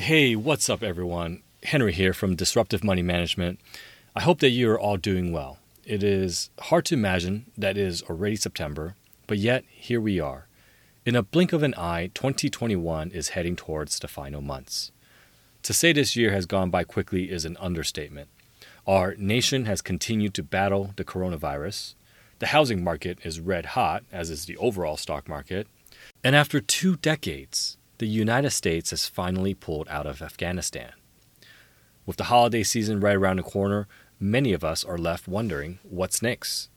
Hey, what's up, everyone? Henry here from Disruptive Money Management. I hope that you are all doing well. It is hard to imagine that it is already September, but yet here we are. In a blink of an eye, 2021 is heading towards the final months. To say this year has gone by quickly is an understatement. Our nation has continued to battle the coronavirus. The housing market is red hot, as is the overall stock market. And after two decades, the United States has finally pulled out of Afghanistan. With the holiday season right around the corner, many of us are left wondering what's next.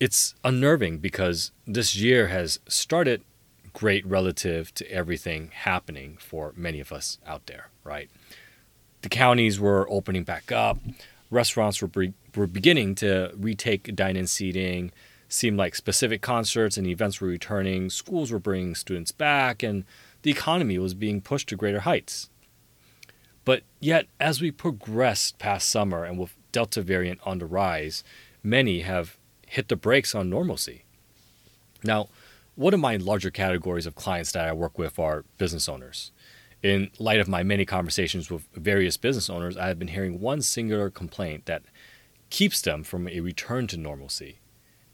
It's unnerving because this year has started great relative to everything happening for many of us out there, right? The counties were opening back up, restaurants were, be- were beginning to retake dine in seating, seemed like specific concerts and events were returning, schools were bringing students back, and the economy was being pushed to greater heights. But yet, as we progressed past summer and with Delta variant on the rise, many have hit the brakes on normalcy. Now, one of my larger categories of clients that I work with are business owners. In light of my many conversations with various business owners, I have been hearing one singular complaint that keeps them from a return to normalcy,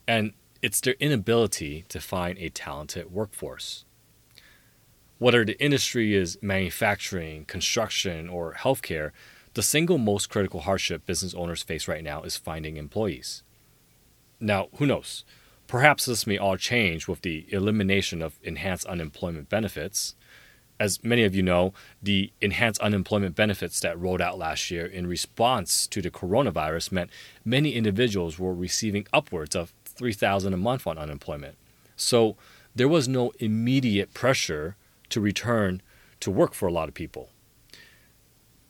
and it's their inability to find a talented workforce whether the industry is manufacturing, construction, or healthcare, the single most critical hardship business owners face right now is finding employees. Now, who knows? Perhaps this may all change with the elimination of enhanced unemployment benefits. As many of you know, the enhanced unemployment benefits that rolled out last year in response to the coronavirus meant many individuals were receiving upwards of 3000 a month on unemployment. So, there was no immediate pressure to return to work for a lot of people.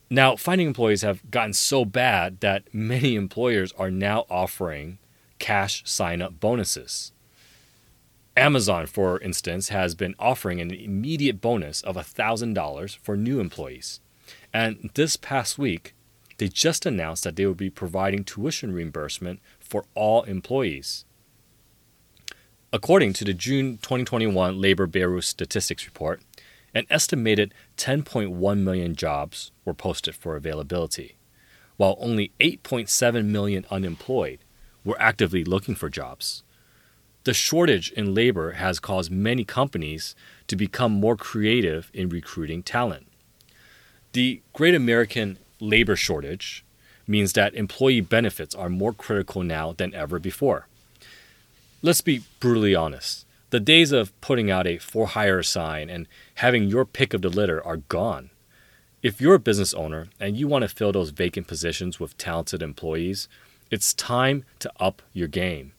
Now, finding employees have gotten so bad that many employers are now offering cash sign up bonuses. Amazon, for instance, has been offering an immediate bonus of $1,000 for new employees. And this past week, they just announced that they will be providing tuition reimbursement for all employees. According to the June 2021 Labor Bureau Statistics Report, an estimated 10.1 million jobs were posted for availability, while only 8.7 million unemployed were actively looking for jobs. The shortage in labor has caused many companies to become more creative in recruiting talent. The Great American Labor Shortage means that employee benefits are more critical now than ever before. Let's be brutally honest the days of putting out a for hire sign and having your pick of the litter are gone. If you're a business owner and you want to fill those vacant positions with talented employees, it's time to up your game.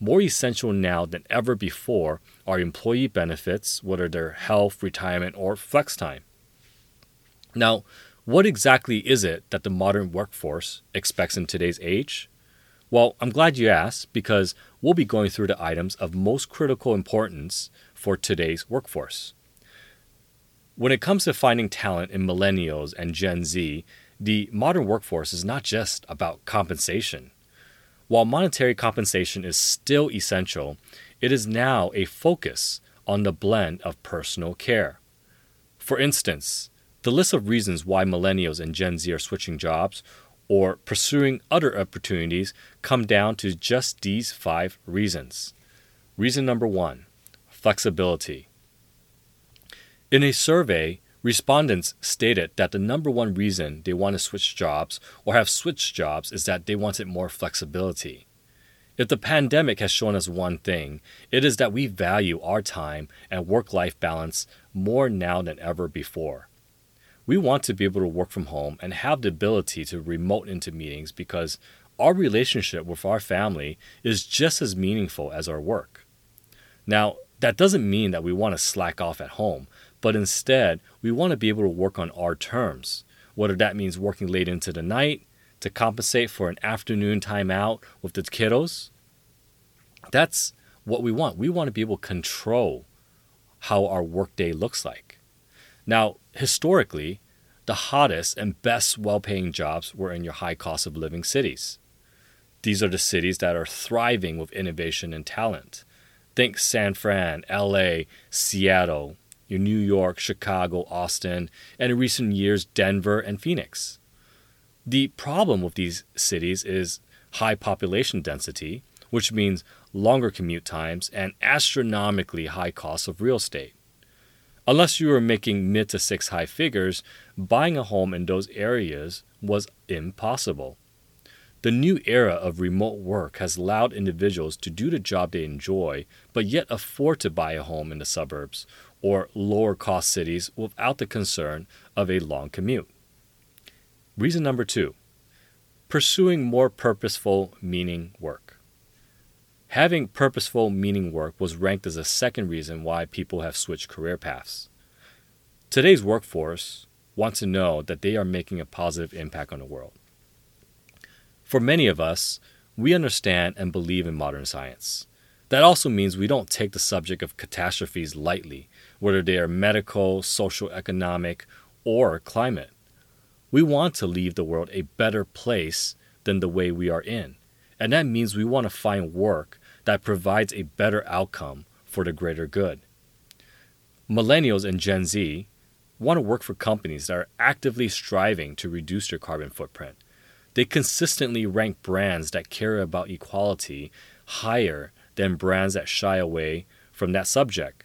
More essential now than ever before are employee benefits, whether they're health, retirement, or flex time. Now, what exactly is it that the modern workforce expects in today's age? Well, I'm glad you asked because we'll be going through the items of most critical importance for today's workforce. When it comes to finding talent in millennials and Gen Z, the modern workforce is not just about compensation. While monetary compensation is still essential, it is now a focus on the blend of personal care. For instance, the list of reasons why millennials and Gen Z are switching jobs or pursuing other opportunities come down to just these five reasons. Reason number one flexibility. In a survey, respondents stated that the number one reason they want to switch jobs or have switched jobs is that they wanted more flexibility. If the pandemic has shown us one thing, it is that we value our time and work life balance more now than ever before we want to be able to work from home and have the ability to remote into meetings because our relationship with our family is just as meaningful as our work. Now, that doesn't mean that we want to slack off at home, but instead, we want to be able to work on our terms, whether that means working late into the night to compensate for an afternoon time out with the kiddos. That's what we want. We want to be able to control how our workday looks like. Now, historically, the hottest and best well paying jobs were in your high cost of living cities. These are the cities that are thriving with innovation and talent. Think San Fran, LA, Seattle, in New York, Chicago, Austin, and in recent years, Denver and Phoenix. The problem with these cities is high population density, which means longer commute times and astronomically high costs of real estate. Unless you were making mid to six high figures, buying a home in those areas was impossible. The new era of remote work has allowed individuals to do the job they enjoy, but yet afford to buy a home in the suburbs or lower cost cities without the concern of a long commute. Reason number two pursuing more purposeful, meaning work. Having purposeful, meaning work was ranked as a second reason why people have switched career paths. Today's workforce wants to know that they are making a positive impact on the world. For many of us, we understand and believe in modern science. That also means we don't take the subject of catastrophes lightly, whether they are medical, social, economic, or climate. We want to leave the world a better place than the way we are in. And that means we want to find work that provides a better outcome for the greater good. Millennials and Gen Z want to work for companies that are actively striving to reduce their carbon footprint. They consistently rank brands that care about equality higher than brands that shy away from that subject.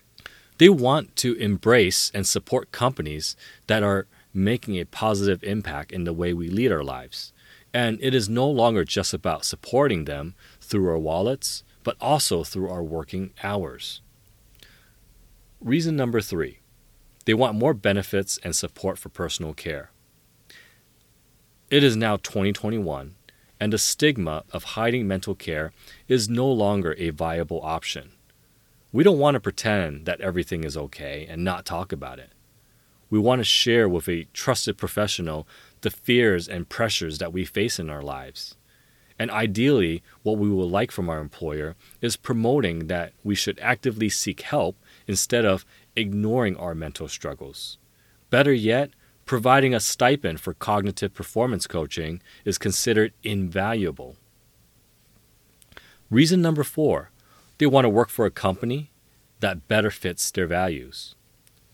They want to embrace and support companies that are making a positive impact in the way we lead our lives. And it is no longer just about supporting them through our wallets, but also through our working hours. Reason number three they want more benefits and support for personal care. It is now 2021, and the stigma of hiding mental care is no longer a viable option. We don't want to pretend that everything is okay and not talk about it. We want to share with a trusted professional the fears and pressures that we face in our lives. And ideally, what we would like from our employer is promoting that we should actively seek help instead of ignoring our mental struggles. Better yet, providing a stipend for cognitive performance coaching is considered invaluable. Reason number four they want to work for a company that better fits their values.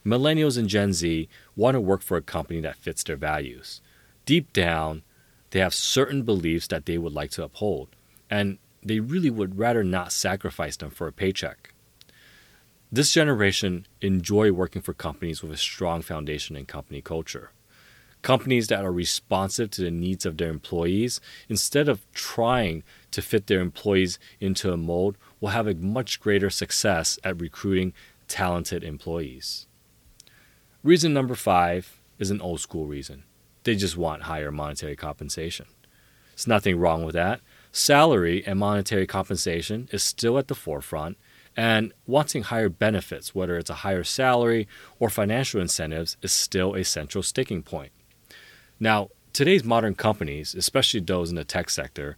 Millennials and Gen Z want to work for a company that fits their values. Deep down, they have certain beliefs that they would like to uphold, and they really would rather not sacrifice them for a paycheck. This generation enjoy working for companies with a strong foundation in company culture. Companies that are responsive to the needs of their employees instead of trying to fit their employees into a mold will have a much greater success at recruiting talented employees. Reason number five is an old school reason. They just want higher monetary compensation. There's nothing wrong with that. Salary and monetary compensation is still at the forefront, and wanting higher benefits, whether it's a higher salary or financial incentives, is still a central sticking point. Now, today's modern companies, especially those in the tech sector,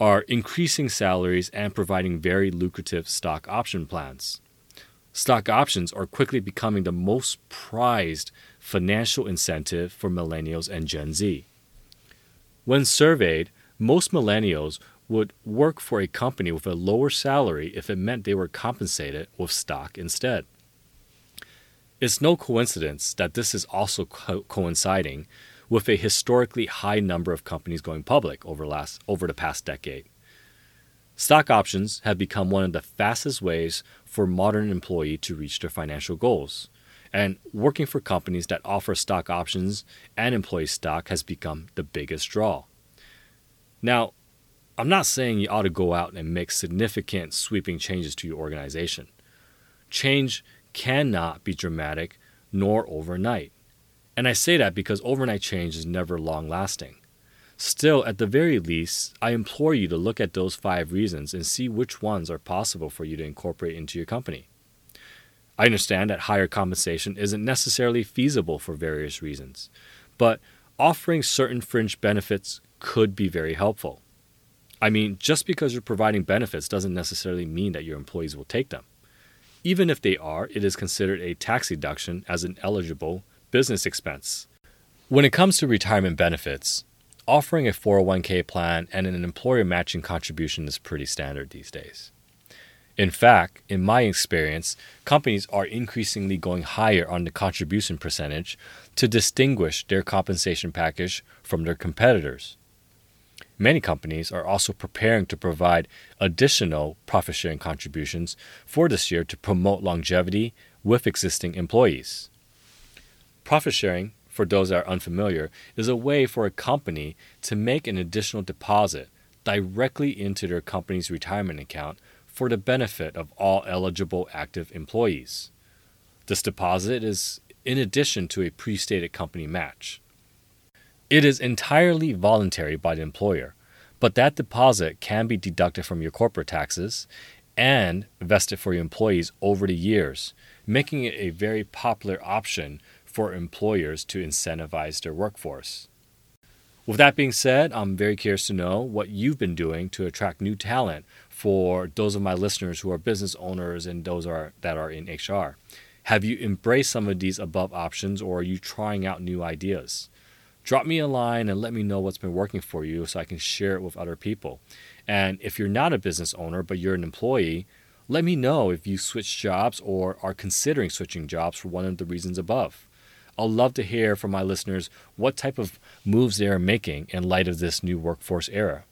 are increasing salaries and providing very lucrative stock option plans. Stock options are quickly becoming the most prized financial incentive for millennials and Gen Z. When surveyed, most millennials would work for a company with a lower salary if it meant they were compensated with stock instead. It's no coincidence that this is also co- coinciding with a historically high number of companies going public over, last, over the past decade. Stock options have become one of the fastest ways for modern employee to reach their financial goals. And working for companies that offer stock options and employee stock has become the biggest draw. Now, I'm not saying you ought to go out and make significant sweeping changes to your organization. Change cannot be dramatic nor overnight. And I say that because overnight change is never long lasting. Still, at the very least, I implore you to look at those five reasons and see which ones are possible for you to incorporate into your company. I understand that higher compensation isn't necessarily feasible for various reasons, but offering certain fringe benefits could be very helpful. I mean, just because you're providing benefits doesn't necessarily mean that your employees will take them. Even if they are, it is considered a tax deduction as an eligible business expense. When it comes to retirement benefits, offering a 401k plan and an employer matching contribution is pretty standard these days. In fact, in my experience, companies are increasingly going higher on the contribution percentage to distinguish their compensation package from their competitors. Many companies are also preparing to provide additional profit sharing contributions for this year to promote longevity with existing employees. Profit sharing, for those that are unfamiliar, is a way for a company to make an additional deposit directly into their company's retirement account for the benefit of all eligible active employees. This deposit is in addition to a pre stated company match. It is entirely voluntary by the employer, but that deposit can be deducted from your corporate taxes and vested for your employees over the years, making it a very popular option for employers to incentivize their workforce. With that being said, I'm very curious to know what you've been doing to attract new talent for those of my listeners who are business owners and those are, that are in HR. Have you embraced some of these above options or are you trying out new ideas? Drop me a line and let me know what's been working for you so I can share it with other people. And if you're not a business owner but you're an employee, let me know if you switched jobs or are considering switching jobs for one of the reasons above. I'll love to hear from my listeners what type of moves they are making in light of this new workforce era.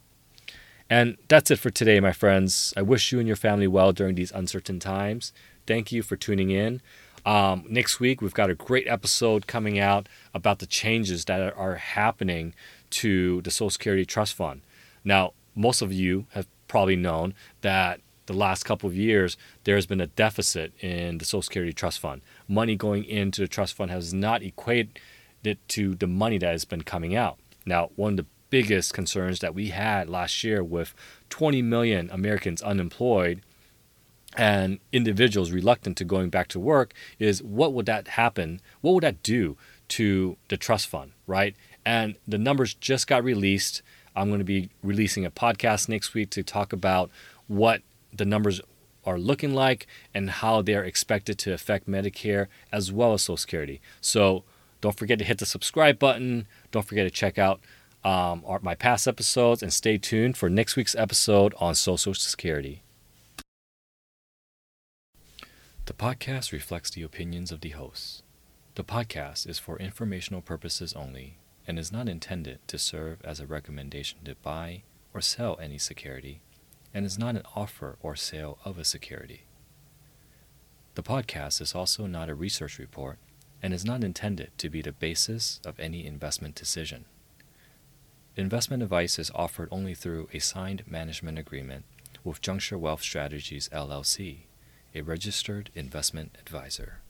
And that's it for today, my friends. I wish you and your family well during these uncertain times. Thank you for tuning in. Um, next week, we've got a great episode coming out about the changes that are happening to the Social Security Trust Fund. Now, most of you have probably known that the last couple of years, there has been a deficit in the Social Security Trust Fund. Money going into the trust fund has not equated to the money that has been coming out. Now, one of the biggest concerns that we had last year with 20 million Americans unemployed and individuals reluctant to going back to work is what would that happen? What would that do to the trust fund, right? And the numbers just got released. I'm going to be releasing a podcast next week to talk about what the numbers are looking like and how they're expected to affect Medicare as well as Social Security. So don't forget to hit the subscribe button. Don't forget to check out um, my past episodes and stay tuned for next week's episode on Social Security. The podcast reflects the opinions of the hosts. The podcast is for informational purposes only and is not intended to serve as a recommendation to buy or sell any security and is not an offer or sale of a security. The podcast is also not a research report and is not intended to be the basis of any investment decision. Investment advice is offered only through a signed management agreement with Juncture Wealth Strategies LLC, a registered investment advisor.